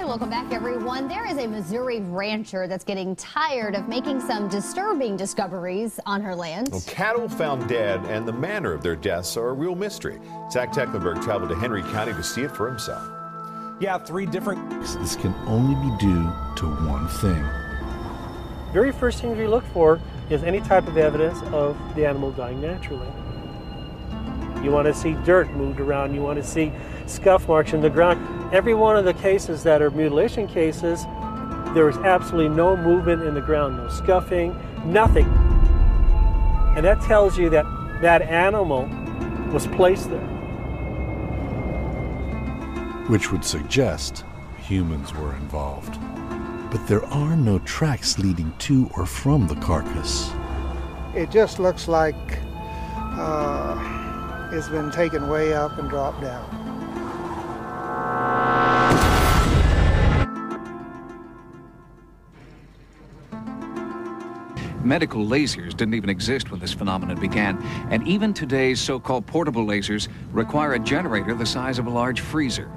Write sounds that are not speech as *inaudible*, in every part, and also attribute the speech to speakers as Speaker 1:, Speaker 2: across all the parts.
Speaker 1: And welcome back, everyone. There is a Missouri rancher that's getting tired of making some disturbing discoveries on her land.
Speaker 2: Well, cattle found dead and the manner of their deaths are a real mystery. Zach Tecklenburg traveled to Henry County to see it for himself.
Speaker 3: Yeah, three different.
Speaker 4: This can only be due to one thing.
Speaker 5: Very first thing we look for is any type of evidence of the animal dying naturally. You want to see dirt moved around, you want to see scuff marks in the ground. Every one of the cases that are mutilation cases, there was absolutely no movement in the ground, no scuffing, nothing. And that tells you that that animal was placed there.
Speaker 4: Which would suggest humans were involved. But there are no tracks leading to or from the carcass.
Speaker 6: It just looks like uh, it's been taken way up and dropped down.
Speaker 7: Medical lasers didn't even exist when this phenomenon began, and even today's so called portable lasers require a generator the size of a large freezer.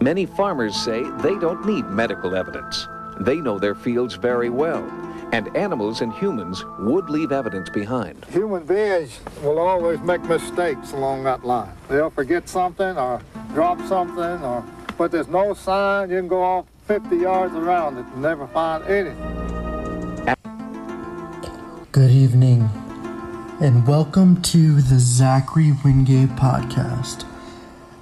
Speaker 8: Many farmers say they don't need medical evidence. They know their fields very well, and animals and humans would leave evidence behind.
Speaker 9: Human beings will always make mistakes along that line. They'll forget something or drop something, or but there's no sign. You can go off 50 yards around it and never find anything.
Speaker 10: Good evening, and welcome to the Zachary Wingate podcast.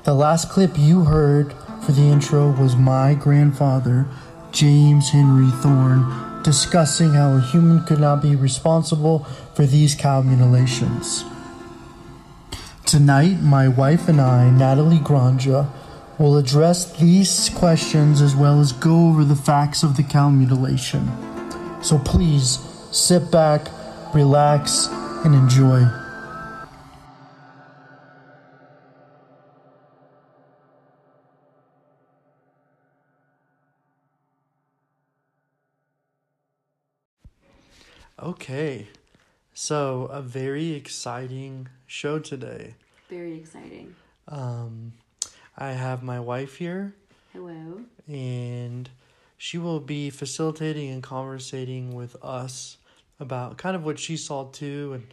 Speaker 10: The last clip you heard for the intro was my grandfather, James Henry Thorne, discussing how a human could not be responsible for these cow mutilations. Tonight, my wife and I, Natalie Granja, will address these questions as well as go over the facts of the cow mutilation. So please sit back, relax, and enjoy. Okay, so a very exciting show today.
Speaker 11: Very exciting.
Speaker 10: Um, I have my wife here,
Speaker 11: Hello.
Speaker 10: and she will be facilitating and conversating with us about kind of what she saw too, and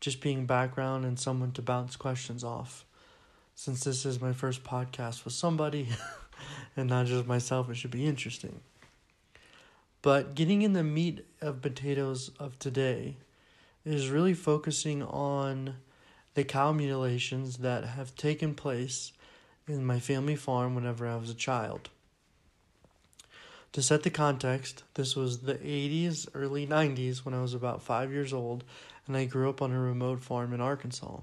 Speaker 10: just being background and someone to bounce questions off. Since this is my first podcast with somebody *laughs* and not just myself, it should be interesting. But getting in the meat of potatoes of today is really focusing on the cow mutilations that have taken place in my family farm whenever I was a child. To set the context, this was the 80s, early 90s when I was about five years old, and I grew up on a remote farm in Arkansas.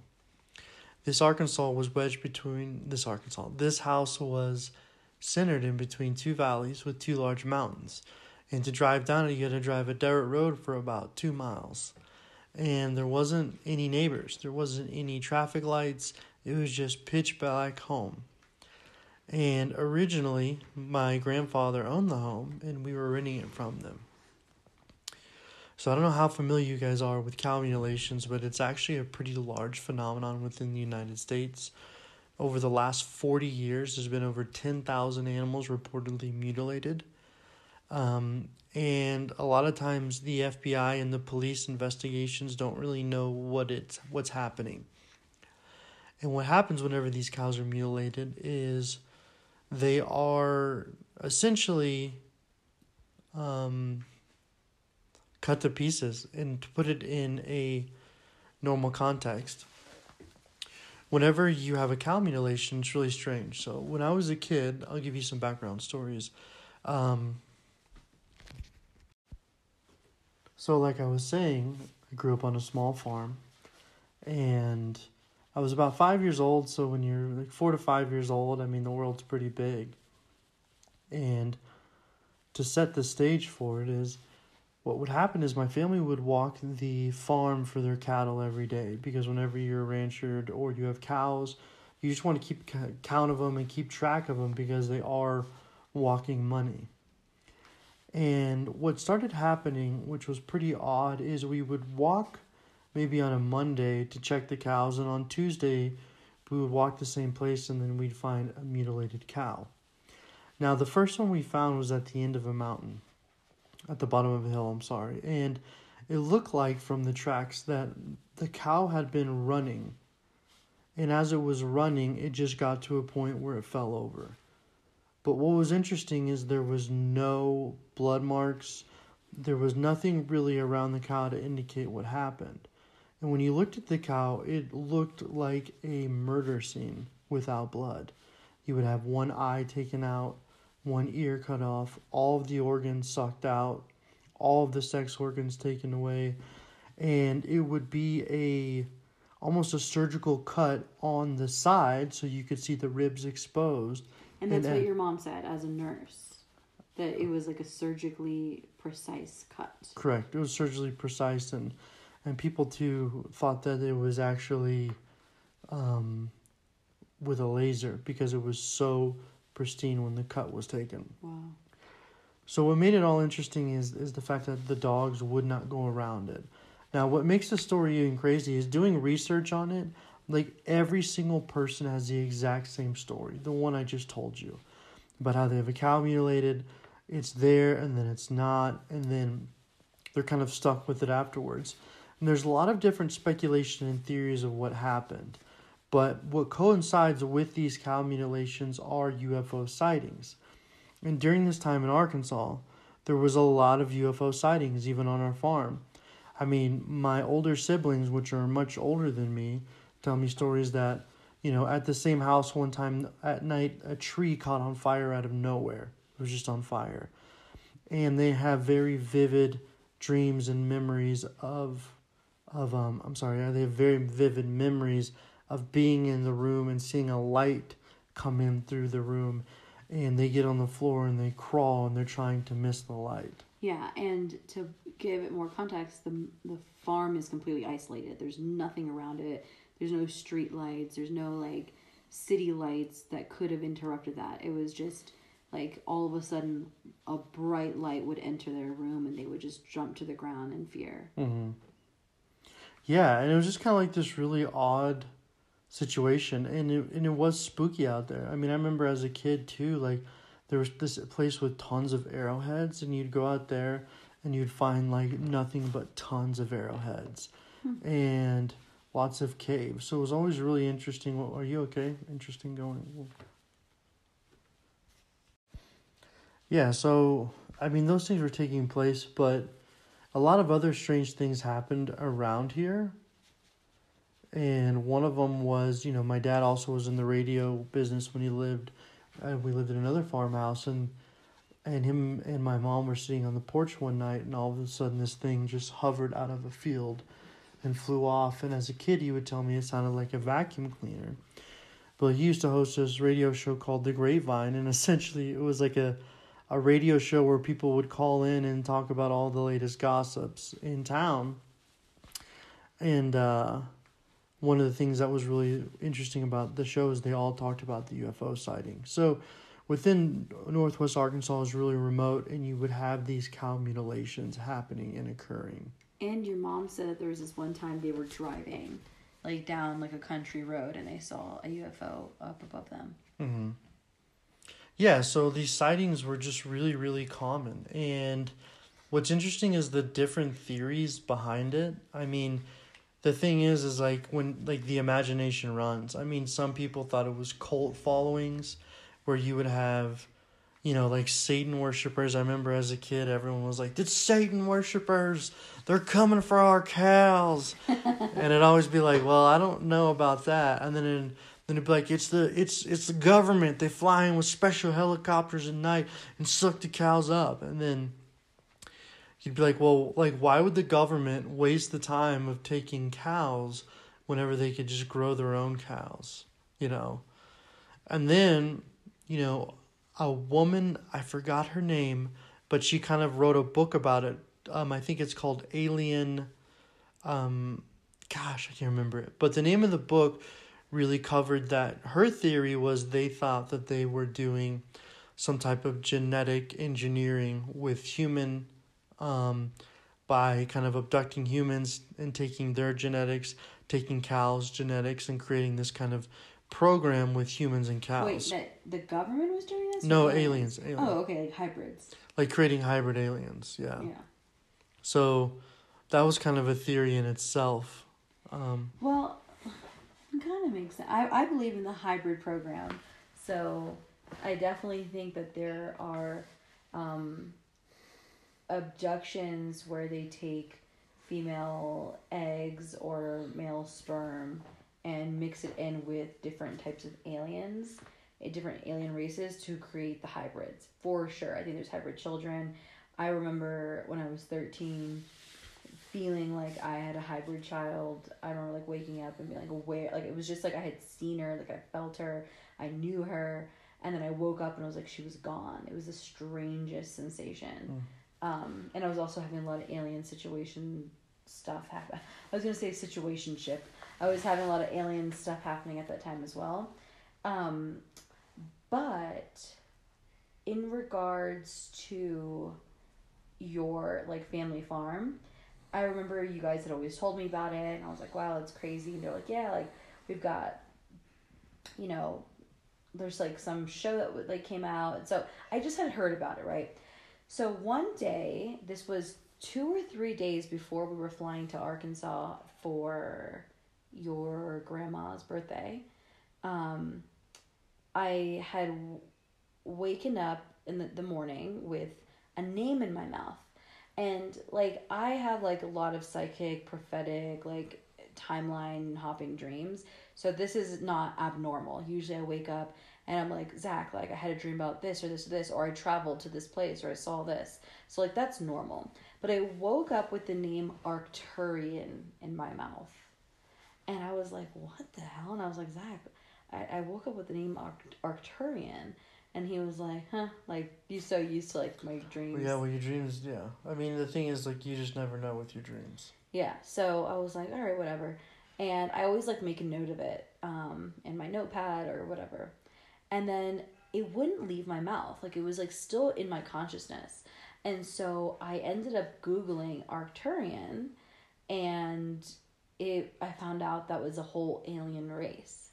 Speaker 10: This Arkansas was wedged between this Arkansas. This house was centered in between two valleys with two large mountains. And to drive down it, you had to drive a dirt road for about two miles. And there wasn't any neighbors, there wasn't any traffic lights. It was just pitch black home. And originally, my grandfather owned the home, and we were renting it from them. So I don't know how familiar you guys are with cow mutilations, but it's actually a pretty large phenomenon within the United States. Over the last 40 years, there's been over 10,000 animals reportedly mutilated. Um, and a lot of times the FBI and the police investigations don't really know what it's what's happening. And what happens whenever these cows are mutilated is they are essentially um, cut to pieces. And to put it in a normal context, whenever you have a cow mutilation, it's really strange. So when I was a kid, I'll give you some background stories. Um, so, like I was saying, I grew up on a small farm, and I was about five years old. So when you're like four to five years old, I mean the world's pretty big. And to set the stage for it is, what would happen is my family would walk the farm for their cattle every day because whenever you're a rancher or you have cows, you just want to keep count of them and keep track of them because they are walking money. And what started happening, which was pretty odd, is we would walk maybe on a Monday to check the cows, and on Tuesday we would walk the same place and then we'd find a mutilated cow. Now, the first one we found was at the end of a mountain, at the bottom of a hill, I'm sorry. And it looked like from the tracks that the cow had been running. And as it was running, it just got to a point where it fell over. But what was interesting is there was no blood marks. There was nothing really around the cow to indicate what happened. And when you looked at the cow, it looked like a murder scene without blood. You would have one eye taken out, one ear cut off, all of the organs sucked out, all of the sex organs taken away, and it would be a almost a surgical cut on the side so you could see the ribs exposed.
Speaker 11: And that's what uh, your mom said as a nurse. That it was like a surgically precise cut.
Speaker 10: Correct. It was surgically precise and and people too thought that it was actually um, with a laser because it was so pristine when the cut was taken.
Speaker 11: Wow.
Speaker 10: So what made it all interesting is is the fact that the dogs would not go around it. Now, what makes the story even crazy is doing research on it. Like every single person has the exact same story, the one I just told you, about how they have a cow mutilated, it's there and then it's not, and then they're kind of stuck with it afterwards. And there's a lot of different speculation and theories of what happened. But what coincides with these cow mutilations are UFO sightings. And during this time in Arkansas, there was a lot of UFO sightings, even on our farm. I mean, my older siblings, which are much older than me, tell me stories that, you know, at the same house one time at night, a tree caught on fire out of nowhere. It was just on fire. And they have very vivid dreams and memories of, of um, I'm sorry, they have very vivid memories of being in the room and seeing a light come in through the room and they get on the floor and they crawl and they're trying to miss the light.
Speaker 11: Yeah, and to give it more context, the the farm is completely isolated. There's nothing around it. There's no street lights. There's no like city lights that could have interrupted that. It was just like all of a sudden a bright light would enter their room and they would just jump to the ground in fear.
Speaker 10: Mm-hmm. Yeah, and it was just kind of like this really odd situation, and it and it was spooky out there. I mean, I remember as a kid too, like there was this place with tons of arrowheads, and you'd go out there and you'd find like nothing but tons of arrowheads,
Speaker 11: Hmm.
Speaker 10: and lots of caves. So it was always really interesting. What are you okay? Interesting going. Yeah, so I mean those things were taking place, but a lot of other strange things happened around here. And one of them was, you know, my dad also was in the radio business when he lived. Uh, we lived in another farmhouse, and and him and my mom were sitting on the porch one night, and all of a sudden this thing just hovered out of a field, and flew off. And as a kid, he would tell me it sounded like a vacuum cleaner. But he used to host this radio show called The Grapevine, and *laughs* essentially it was like a a radio show where people would call in and talk about all the latest gossips in town. And uh, one of the things that was really interesting about the show is they all talked about the UFO sighting. So within Northwest Arkansas is really remote, and you would have these cow mutilations happening and occurring.
Speaker 11: And your mom said that there was this one time they were driving like down like a country road and they saw a UFO up above them.
Speaker 10: Mm-hmm. Yeah, so these sightings were just really, really common. And what's interesting is the different theories behind it. I mean, the thing is, is like when like the imagination runs. I mean, some people thought it was cult followings, where you would have, you know, like Satan worshippers. I remember as a kid, everyone was like, "It's Satan worshippers! They're coming for our cows," *laughs* and it'd always be like, "Well, I don't know about that." And then in then it'd be like it's the it's it's the government. They fly in with special helicopters at night and suck the cows up. And then you'd be like, well, like why would the government waste the time of taking cows whenever they could just grow their own cows, you know? And then, you know, a woman, I forgot her name, but she kind of wrote a book about it. Um, I think it's called Alien. Um, gosh, I can't remember it. But the name of the book really covered that her theory was they thought that they were doing some type of genetic engineering with human um, by kind of abducting humans and taking their genetics, taking cows' genetics, and creating this kind of program with humans and cows.
Speaker 11: Wait, that the government was doing this?
Speaker 10: No, aliens, alien.
Speaker 11: Oh, okay, like hybrids.
Speaker 10: like creating hybrid aliens. Yeah.
Speaker 11: Yeah.
Speaker 10: So that was kind of a theory in itself. Um,
Speaker 11: Well, it kind of makes sense. I, I believe in the hybrid program. So I definitely think that there are um, abductions where they take female eggs or male sperm and mix it in with different types of aliens, eh, different alien races to create the hybrids. For sure. I think there's hybrid children. I remember when I was 13 feeling like I had a hybrid child. I remember like waking up and being like aware, like it was just like I had seen her, like I felt her, I knew her, and then I woke up and I was like she was gone. It was the strangest sensation. Um, and I was also having a lot of alien situation stuff happen. *laughs* I was gonna say situationship. I was having a lot of alien stuff happening at that time as well. Um, but in regards to your like family farm, I remember you guys had always told me about it, and I was like, wow, that's crazy. And they're like, yeah, like we've got, you know, there's like some show that like came out. And so I just had heard about it, right? So one day, this was two or three days before we were flying to Arkansas for your grandma's birthday. Um, I had waken up in the, the morning with a name in my mouth. And like I have like a lot of psychic, prophetic, like timeline hopping dreams. So this is not abnormal. Usually I wake up and I'm like, Zach, like I had a dream about this or this or this, or I traveled to this place or I saw this. So like that's normal. But I woke up with the name Arcturian in my mouth. And I was like, what the hell? And I was like, Zach, I, I woke up with the name Arct- Arcturian. And he was like, huh, like, you so used to, like, my dreams.
Speaker 10: yeah, well, your dreams, yeah. I mean, the thing is, like, you just never know with your dreams.
Speaker 11: Yeah, so I was like, all right, whatever. And I always like make a note of it um, in my notepad or whatever. And then it wouldn't leave my mouth. Like it was like still in my consciousness. And so I ended up Googling Arcturian and it I found out that was a whole alien race.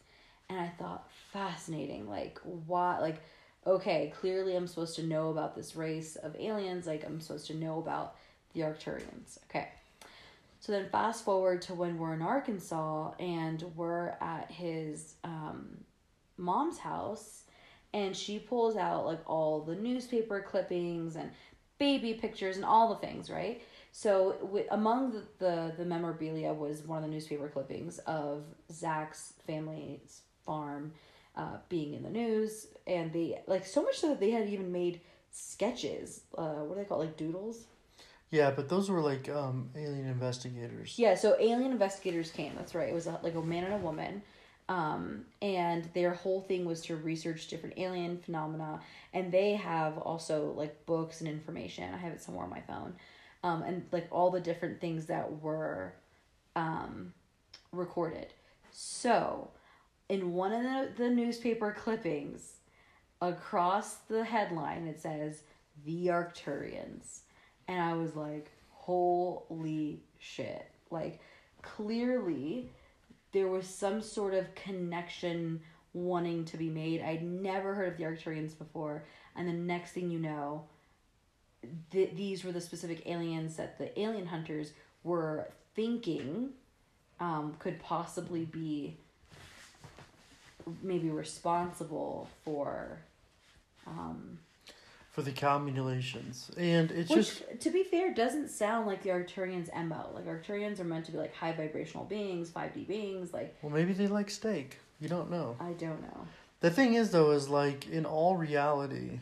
Speaker 11: And I thought fascinating. Like why like okay, clearly I'm supposed to know about this race of aliens, like I'm supposed to know about the Arcturians. Okay. So then fast forward to when we're in Arkansas and we're at his um, mom's house and she pulls out like all the newspaper clippings and baby pictures and all the things, right? So w- among the, the, the memorabilia was one of the newspaper clippings of Zach's family's farm uh, being in the news and they like so much so that they had even made sketches. Uh, what do they call like doodles?
Speaker 10: Yeah, but those were like um, alien investigators.
Speaker 11: Yeah, so alien investigators came. That's right. It was a, like a man and a woman. Um, and their whole thing was to research different alien phenomena. And they have also like books and information. I have it somewhere on my phone. Um, and like all the different things that were um, recorded. So, in one of the, the newspaper clippings, across the headline, it says, The Arcturians. And I was like, holy shit. Like, clearly, there was some sort of connection wanting to be made. I'd never heard of the Arcturians before. And the next thing you know, th- these were the specific aliens that the alien hunters were thinking um, could possibly be maybe responsible for um,
Speaker 10: For the cow mutilations. And it's
Speaker 11: Which,
Speaker 10: just.
Speaker 11: to be fair, doesn't sound like the Arcturians' MO. Like, Arcturians are meant to be like high vibrational beings, 5D beings. Like,
Speaker 10: Well, maybe they like steak. You don't know.
Speaker 11: I don't know.
Speaker 10: The thing is, though, is like in all reality,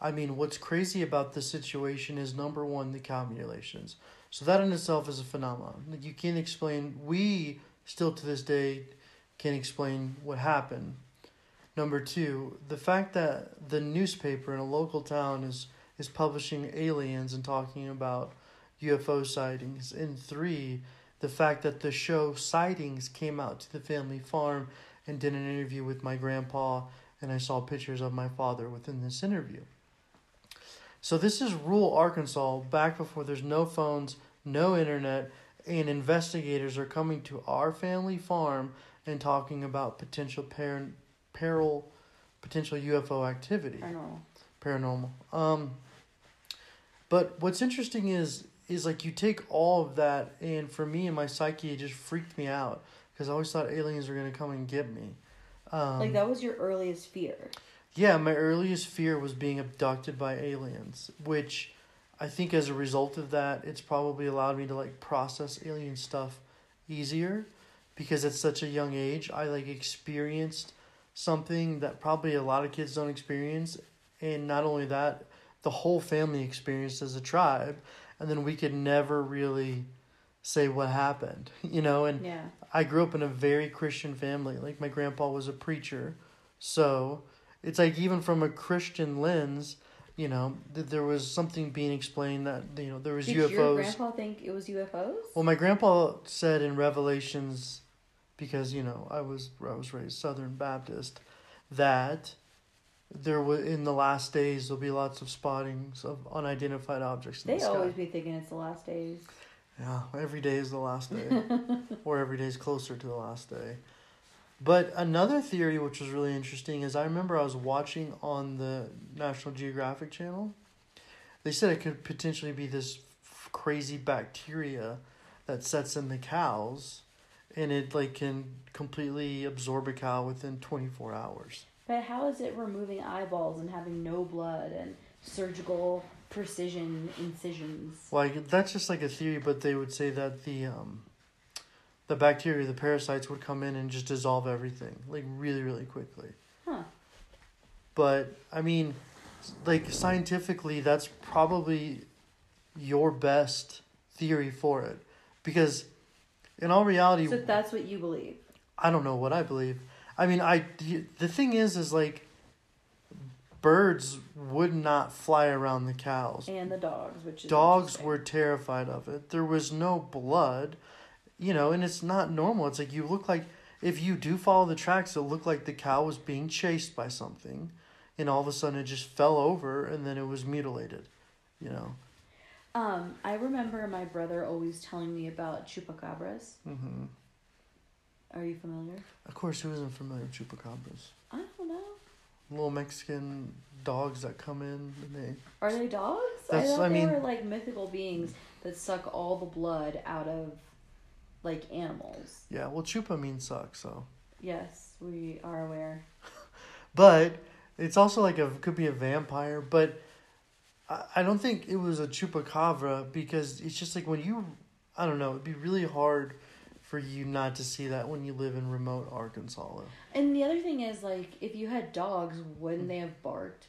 Speaker 10: I mean, what's crazy about the situation is number one, the cow mutilations. So that in itself is a phenomenon. You can't explain. We still to this day can't explain what happened. Number two, the fact that the newspaper in a local town is is publishing aliens and talking about UFO sightings. And three, the fact that the show Sightings came out to the family farm and did an interview with my grandpa, and I saw pictures of my father within this interview. So this is rural Arkansas, back before there's no phones, no internet, and investigators are coming to our family farm and talking about potential par- peril, potential UFO activity
Speaker 11: Paranormal.
Speaker 10: paranormal. Um, but what's interesting is is like you take all of that, and for me and my psyche, it just freaked me out because I always thought aliens were gonna come and get me. Um,
Speaker 11: like that was your earliest fear.
Speaker 10: yeah, my earliest fear was being abducted by aliens, which I think as a result of that, it's probably allowed me to like process alien stuff easier because at such a young age, I like experienced something that probably a lot of kids don't experience. And not only that, the whole family experienced as a tribe. And then we could never really say what happened, *laughs* you know? And
Speaker 11: Yeah.
Speaker 10: I grew up in a very Christian family. Like my grandpa was a preacher. So it's like even from a Christian lens, you know, that there was something being explained that you know there was
Speaker 11: Did
Speaker 10: UFOs.
Speaker 11: your grandpa think it was UFOs?
Speaker 10: Well, my grandpa said in Revelations, because you know I was I was raised Southern Baptist, that there was in the last days there'll be lots of spottings of unidentified objects in
Speaker 11: They
Speaker 10: the
Speaker 11: always be thinking it's the last days.
Speaker 10: Yeah, every day is the last day, *laughs* or every day is closer to the last day. But another theory, which was really interesting, is I remember I was watching on the National Geographic channel. They said it could potentially be this f- crazy bacteria that sets in the cows, and it like can completely absorb a cow within twenty four hours.
Speaker 11: But how is it removing eyeballs and having no blood and surgical precision incisions?
Speaker 10: Like that's just like a theory, but they would say that the um, the bacteria, the parasites would come in and just dissolve everything like really, really quickly.
Speaker 11: Huh.
Speaker 10: But I mean, like scientifically, that's probably your best theory for it, because in all reality,
Speaker 11: So that's what you believe.
Speaker 10: I don't know what I believe. I mean, I the thing is, is like birds would not fly around the cows.
Speaker 11: And the dogs, which is
Speaker 10: Dogs were terrified of it. There was no blood, you know, and it's not normal. It's like you look like if you do follow the tracks, it looked like the cow was being chased by something, and all of a sudden it just fell over and then it was mutilated, you know.
Speaker 11: Um, I remember my brother always telling me about chupacabras.
Speaker 10: hmm
Speaker 11: Are you familiar?
Speaker 10: Of course, who isn't familiar with chupacabras?
Speaker 11: I don't know.
Speaker 10: Little Mexican dogs that come in and they
Speaker 11: Are they dogs?
Speaker 10: That's-
Speaker 11: I thought
Speaker 10: I
Speaker 11: they
Speaker 10: mean-
Speaker 11: were like mythical beings that suck all the blood out of like animals.
Speaker 10: yeah. Well, chupa means suck, so.
Speaker 11: Yes, we are aware. *laughs*
Speaker 10: But it's also like a could be a vampire, but I, don't think it was a chupacabra because it's just like when you I don't know, it'd be really hard for you not to see that when you live in remote Arkansas.
Speaker 11: And the other thing is like if you had dogs, wouldn't they have barked?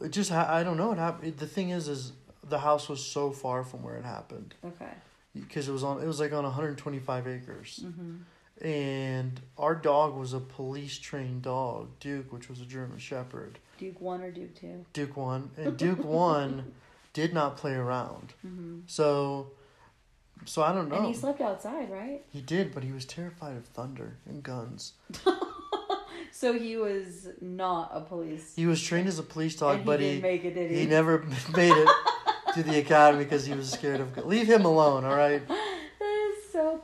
Speaker 10: It just I don't know it happened. The thing is, is the house was so far from where it happened
Speaker 11: Okay.
Speaker 10: because it was on it was like on one hundred twenty five acres.
Speaker 11: Mhm.
Speaker 10: And our dog was a police trained dog, Duke, which was a German Shepherd.
Speaker 11: Duke one or Duke two?
Speaker 10: Duke one, *laughs* and Duke one did not play around.
Speaker 11: Mhm.
Speaker 10: So, so I don't know.
Speaker 11: And he slept outside, right?
Speaker 10: He did, but he was terrified of thunder and guns. *laughs*
Speaker 11: So he was not a police.
Speaker 10: He was trained as a police dog,
Speaker 11: he
Speaker 10: but he
Speaker 11: make it, did he?
Speaker 10: never *laughs* made it to the academy because he was scared of. Leave him alone, all right?
Speaker 11: That is so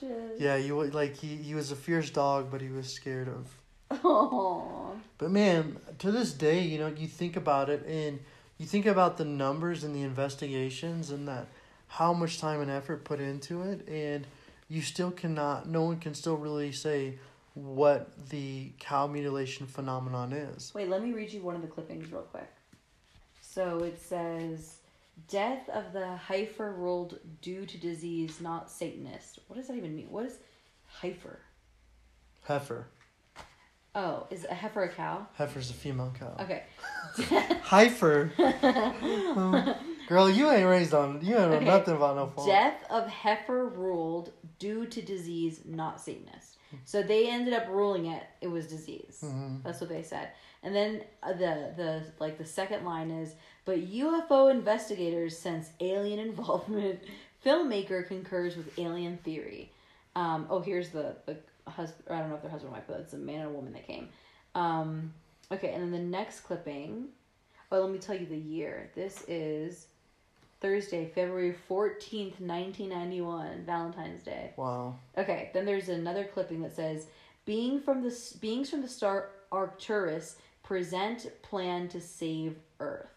Speaker 11: precious.
Speaker 10: Yeah, you would- like he he was a fierce dog, but he was scared of.
Speaker 11: Aww.
Speaker 10: But man, to this day, you know, you think about it and you think about the numbers and the investigations and that how much time and effort put into it and you still cannot no one can still really say what the cow mutilation phenomenon is.
Speaker 11: Wait, let me read you one of the clippings real quick. So it says, "Death of the heifer ruled due to disease, not Satanist." What does that even mean? What is heifer?
Speaker 10: Heifer.
Speaker 11: Oh, is a heifer a cow?
Speaker 10: Heifer's a female cow.
Speaker 11: Okay. *laughs*
Speaker 10: Heifer. *laughs* Girl, you ain't raised on you ain't know
Speaker 11: Okay.
Speaker 10: nothing about no farm.
Speaker 11: Death of heifer ruled due to disease, not Satanist. So they ended up ruling it. It was disease.
Speaker 10: Mhm.
Speaker 11: That's what they said. And then uh, the the like the second line is, but UFO investigators sense alien involvement. *laughs* Filmmaker concurs with alien theory. Um, oh, here's the the husband. I don't know if they're husband or wife, but it's a man and a woman that came. Um, okay, and then the next clipping. Oh, let me tell you the year. This is Thursday, February 14th, 1991, Valentine's Day.
Speaker 10: Wow.
Speaker 11: Okay, then there's another clipping that says Being from the beings from the star Arcturus present plan to save Earth.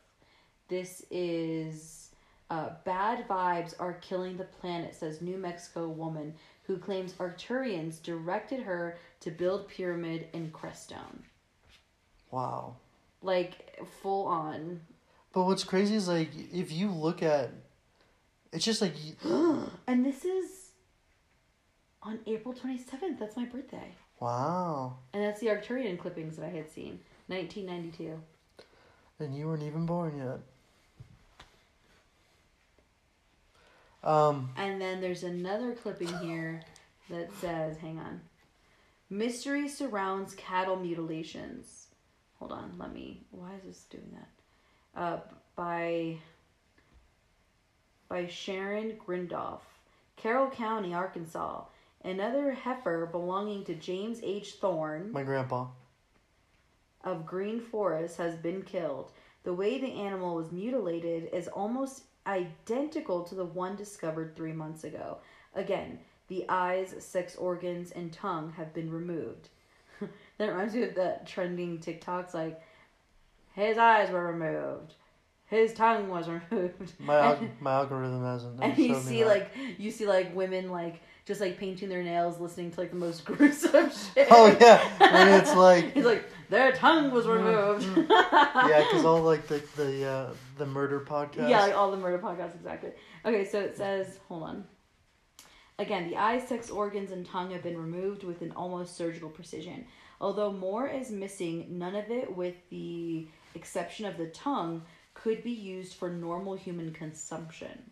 Speaker 11: This is uh, bad vibes are killing the planet, says New Mexico woman who claims Arcturians directed her to build pyramid in Crestone.
Speaker 10: Wow.
Speaker 11: Like full on.
Speaker 10: But what's crazy is like if you look at, it's just like *gasps*
Speaker 11: and this is on April twenty seventh. That's my birthday.
Speaker 10: wow,
Speaker 11: And that's the Arcturian clippings that I had seen. Nineteen ninety two.
Speaker 10: and you weren't even born yet. Um,
Speaker 11: And then there's another clipping here that says, hang on. Mystery surrounds cattle mutilations. Hold on, let me. Why is this doing that? Uh, by by Sharon Grindoff, Carroll County, Arkansas. Another heifer belonging to James H. Thorne
Speaker 10: my grandpa.
Speaker 11: of Green Forest has been killed. The way the animal was mutilated is almost identical to the one discovered three months ago. Again, the eyes, sex organs, and tongue have been removed. *laughs* that reminds me of that trending TikToks like, his eyes were removed, his tongue was *laughs* removed.
Speaker 10: My al- my algorithm hasn't. *laughs*
Speaker 11: and you see like you see like women like just like painting their nails, listening to like the most gruesome oh, shit.
Speaker 10: Oh yeah, and it's like
Speaker 11: He's like, their tongue was mm. removed. Mm. *laughs*
Speaker 10: yeah, because all like the the uh, the murder podcast.
Speaker 11: Yeah, like all the murder podcasts, exactly. Okay, so it says, hold on. Again, the eyes, sex organs, and tongue have been removed with an almost surgical precision. Although more is missing, none of it, with the exception of the tongue, could be used for normal human consumption.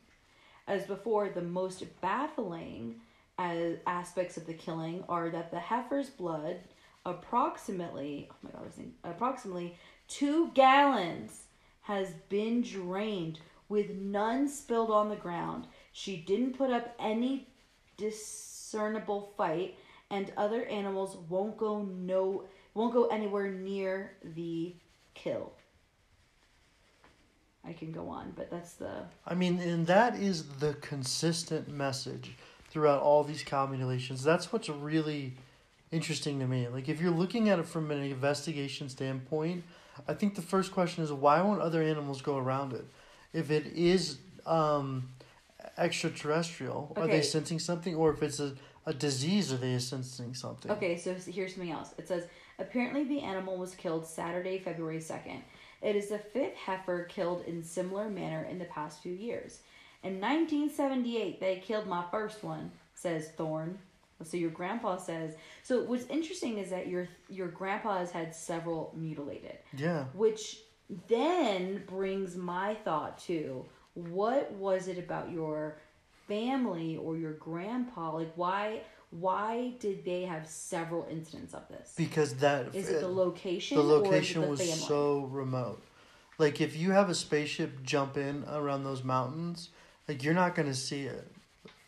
Speaker 11: As before, the most baffling as aspects of the killing are that the heifer's blood, approximately, oh my god, I was approximately two gallons, has been drained with none spilled on the ground. She didn't put up any discernible fight, and other animals won't go no won't go anywhere near the kill. I can go on, but that's the
Speaker 10: I mean, and that is the consistent message throughout all these mutilations. That's what's really interesting to me. Like, if you're looking at it from an investigation standpoint, I think the first question is why won't other animals go around it? If it is um, extraterrestrial, are they sensing something? Or if it's a, a disease, are they sensing something?
Speaker 11: Okay, so here's something else. It says apparently the animal was killed Saturday, February 2nd. It is the fifth heifer killed in similar manner in the past few years. In 1978, they killed my first one, says Thorne. So your grandpa says. So what's interesting is that your your grandpa has had several mutilated.
Speaker 10: Yeah.
Speaker 11: Which then brings my thought to what was it about your family or your grandpa? Like why why did they have several incidents of this?
Speaker 10: Because that
Speaker 11: Is it the location
Speaker 10: The
Speaker 11: or is it
Speaker 10: location
Speaker 11: the
Speaker 10: was
Speaker 11: family?
Speaker 10: so remote. Like if you have a spaceship jump in around those mountains, like you're not gonna see it.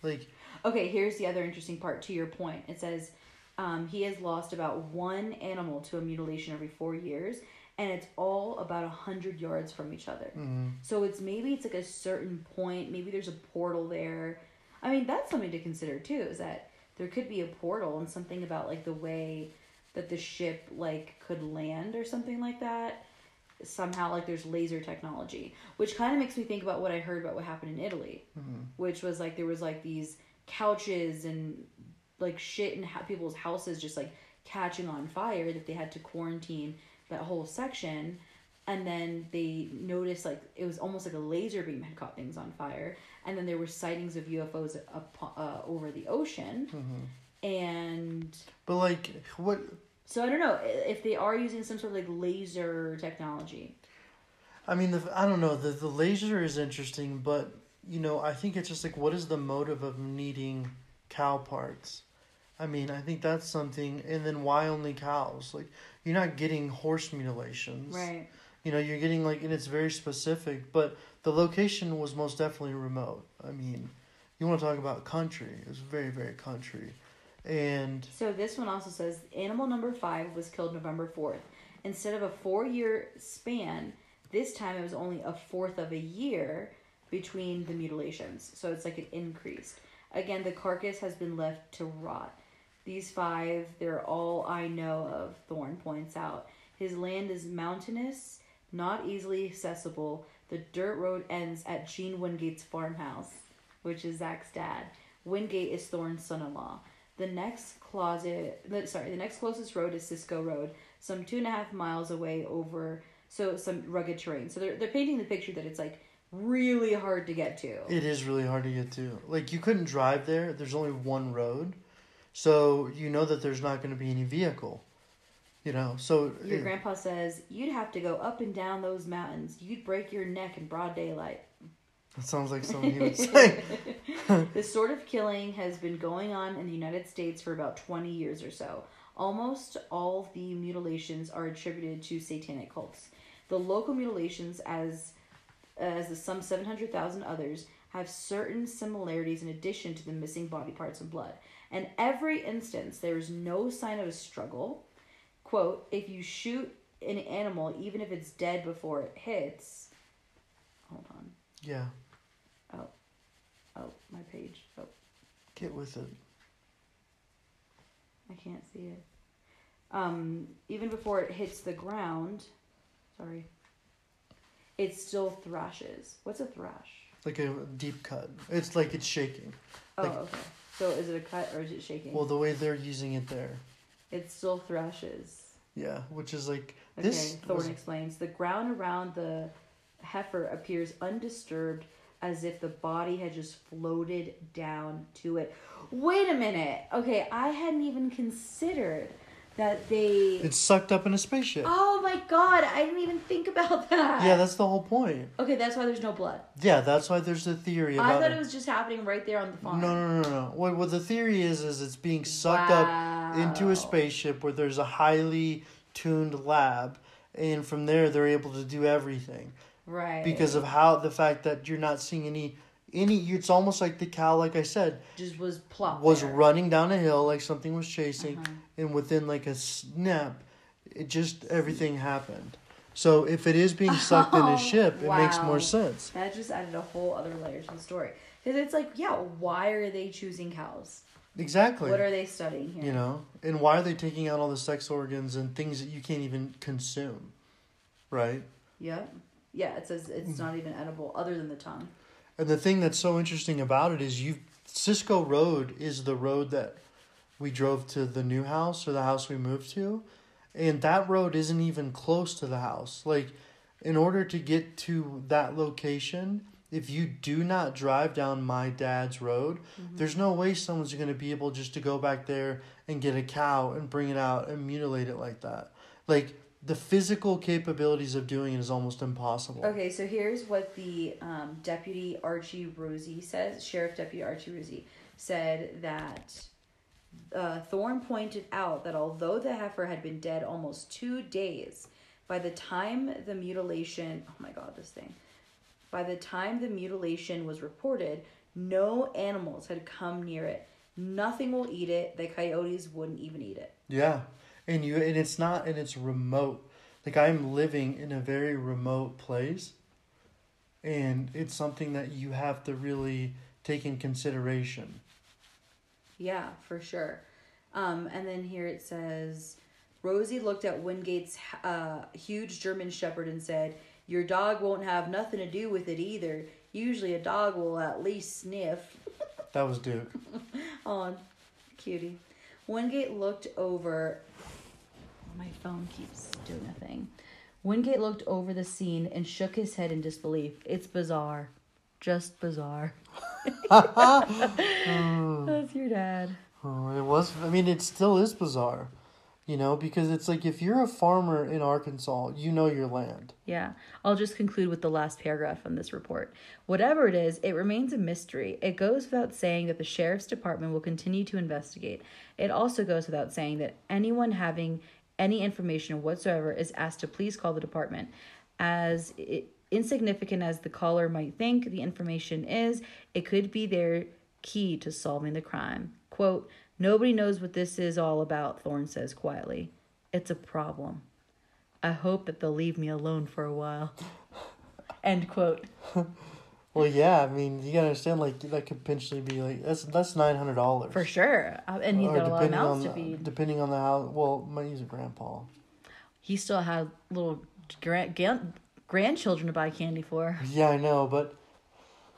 Speaker 10: Like
Speaker 11: Okay, here's the other interesting part to your point. It says um, he has lost about one animal to a mutilation every four years, and it's all about a hundred yards from each other.
Speaker 10: Mhm.
Speaker 11: So it's maybe it's like a certain point. Maybe there's a portal there. I mean, that's something to consider too. Is that there could be a portal and something about like the way that the ship like could land or something like that. Somehow, like there's laser technology, which kind of makes me think about what I heard about what happened in Italy which was like there was like these couches and like shit in ha- people's houses just like catching on fire that they had to quarantine that whole section. And then they noticed like it was almost like a laser beam had caught things on fire. And then there were sightings of UFOs up, uh, over the ocean. And
Speaker 10: But like what
Speaker 11: so I don't know if they are using some sort of like laser technology.
Speaker 10: I mean the I don't know, the the laser is interesting, but you know, I think it's just like what is the motive of needing cow parts? I mean, I think that's something and then why only cows? Like you're not getting horse mutilations.
Speaker 11: right
Speaker 10: You know, you're getting like and it's very specific, but the location was most definitely remote. I mean, you want to talk about country. It was very, very country. And
Speaker 11: So this one also says animal number five was killed November 4th. Instead of a four year span, this time it was only a fourth of a year between the mutilations. So it's like an increase. Again, the carcass has been left to rot. These five, they're all I know of, Thorne points out. His land is mountainous, not easily accessible. The dirt road ends at Gene Wingate's farmhouse, which is Zach's dad. Wingate is Thorne's son-in-law. The next closet, the, sorry, the next closest road is Cisco Road, some two and a half miles away over so some rugged terrain. So they're they're painting the picture that it's like really hard to get to.
Speaker 10: It is really hard to get to. Like you couldn't drive there. There's only one road, so you know that there's not going to be any vehicle. You know, so
Speaker 11: Your
Speaker 10: it-
Speaker 11: grandpa says you'd have to go up and down those mountains. You'd break your neck in broad daylight.
Speaker 10: that sounds like something he would *laughs* say. *laughs* *laughs*
Speaker 11: this sort of killing has been going on in the United States for about 20 years or so. Almost all the mutilations are attributed to satanic cults. The local mutilations, as as the some 700,000 others, have certain similarities in addition to the missing body parts and blood. In every instance, there is no sign of a struggle. Quote, if you shoot an animal, even if it's dead before it hits. Hold on.
Speaker 10: yeah,
Speaker 11: Oh. Oh, my page. Oh.
Speaker 10: get with it.
Speaker 11: I can't see it. Um, even before it hits the ground, sorry, it still thrashes. What's a thrash?
Speaker 10: Like a deep cut. It's like it's shaking.
Speaker 11: Oh,
Speaker 10: Like-
Speaker 11: okay. So is it a cut or is it shaking?
Speaker 10: Well, the way they're using it there.
Speaker 11: it still thrashes.
Speaker 10: Yeah, which is like
Speaker 11: Okay,
Speaker 10: this.
Speaker 11: Thorne
Speaker 10: was-
Speaker 11: explains. The ground around the heifer appears undisturbed as if the body had just floated down to it. Wait a minute. Okay, I hadn't even considered that they.
Speaker 10: it's sucked up in a spaceship.
Speaker 11: Oh my god, I didn't even think about that.
Speaker 10: yeah, that's the whole point.
Speaker 11: Okay, that's why there's no blood.
Speaker 10: Yeah, that's why there's a theory
Speaker 11: I thought
Speaker 10: it.
Speaker 11: was just happening right there on the farm.
Speaker 10: No, no, no, no. What, what the theory is is it's being sucked up into a spaceship where there's a highly tuned lab, and from there they're able to do everything
Speaker 11: Right.
Speaker 10: because of how the fact that you're not seeing any any. It's almost like the cow, like I said,
Speaker 11: just was plop.
Speaker 10: was
Speaker 11: there. Uh-huh.
Speaker 10: running down a hill like something was chasing, and within like a snap, it just everything happened. So if it is being *laughs* sucked in
Speaker 11: Oh,
Speaker 10: a ship, it makes more sense.
Speaker 11: That just added a whole other layer to the story. Because it's like, yeah, why are they choosing cows?
Speaker 10: Exactly.
Speaker 11: What are they studying here?
Speaker 10: You know, and why are they taking out all the sex organs and things that you can't even consume? Right?
Speaker 11: yeah Yeah, it says it's not even edible other than the tongue.
Speaker 10: And the thing that's so interesting about it is you Cisco Road is the road that we drove to the new house or the house we moved to. And that road isn't even close to the house. Like in order to get to that location, if you do not drive down my dad's road, mm-hmm. there's no way someone's going to be able just to go back there and get a cow and bring it out and mutilate it like that. Like the physical capabilities of doing it is almost impossible.
Speaker 11: Okay, so here's what the um, deputy Archie Rosie says. Sheriff Deputy Archie Rosie said that uh, Thorne pointed out that although the heifer had been dead almost two days, by the time the mutilation, oh my god, this thing, by the time the mutilation was reported, no animals had come near it. Nothing will eat it. The coyotes wouldn't even eat it.
Speaker 10: Yeah. And you and it's not and it's remote. Like I'm living in a very remote place and it's something that you have to really take in consideration.
Speaker 11: Yeah, for sure. Um, and then here it says Rosie looked at Wingate's uh, huge German Shepherd and said, Your dog won't have nothing to do with it either. Usually a dog will at least sniff.
Speaker 10: That was Duke. *laughs*
Speaker 11: Oh, cutie. Wingate looked over. My phone keeps doing a thing. Wingate looked over the scene and shook his head in disbelief. It's bizarre. Just bizarre. *laughs* That's your dad.
Speaker 10: Oh, it was I mean it still is bizarre. You know, because it's like if you're a farmer in Arkansas, you know your land.
Speaker 11: Yeah, I'll just conclude with the last paragraph on this report. Whatever it is, it remains a mystery. It goes without saying that the sheriff's department will continue to investigate. It also goes without saying that anyone having any information whatsoever is asked to please call the department. As i insignificant as the caller might think the information is, it could be their key to solving the crime. Quote, Nobody knows what this is all about, Thorne says quietly. It's a problem. I hope that they'll leave me alone for a while. *laughs* End quote. *laughs*
Speaker 10: Well, yeah, I mean, you gotta understand, like that could potentially be like that's that's nine hundred dollars
Speaker 11: For sure. Uh, and he's got a lot of mouths to feed.
Speaker 10: depending on the house. Well, my he's a grandpa.
Speaker 11: He still had little grand, grand, grandchildren to buy candy for. *laughs*
Speaker 10: Yeah, I know, but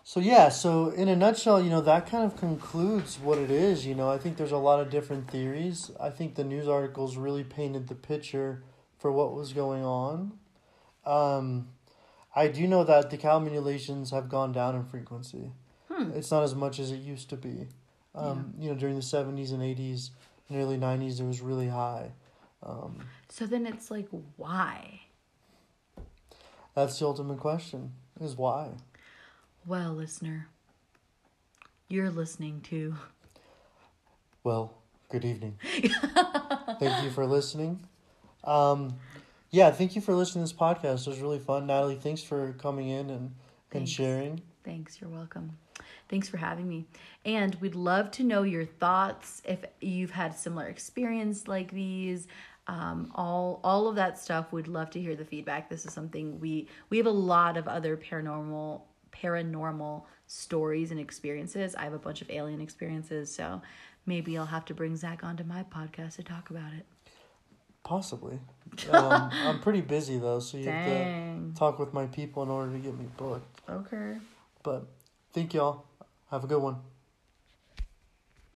Speaker 10: so yeah, so in a nutshell, you know, that kind of concludes what it is. You know, I think there's a lot of different theories. I think the news articles really painted the picture for what was going on. Um, I do know that the cattle mutilations have gone down in frequency.
Speaker 11: Hmm.
Speaker 10: It's not as much as it used to be. Um, You know, during the seventies and eighties and early nineties, it was really high. Um,
Speaker 11: So then it's like, why?
Speaker 10: that's the ultimate question: is why.
Speaker 11: Well, listener, you're listening to.
Speaker 10: Well, good evening. *laughs* thank you for listening. Um, yeah, thank you for listening to this podcast. It was really fun. Natalie, thanks for coming in and, and sharing.
Speaker 11: Thanks, you're welcome. Thanks for having me. And we'd love to know your thoughts if you've had similar experience like these. Um, all all of that stuff. We'd love to hear the feedback. This is something we we have a lot of other paranormal paranormal stories and experiences. I have a bunch of alien experiences, so maybe I'll have to bring Zach onto my podcast to talk about it.
Speaker 10: Possibly. *laughs* Um, I'm pretty busy though, so you
Speaker 11: Dang.
Speaker 10: have to talk with my people in order to get me booked.
Speaker 11: Okay.
Speaker 10: But thank y'all. Have a good one.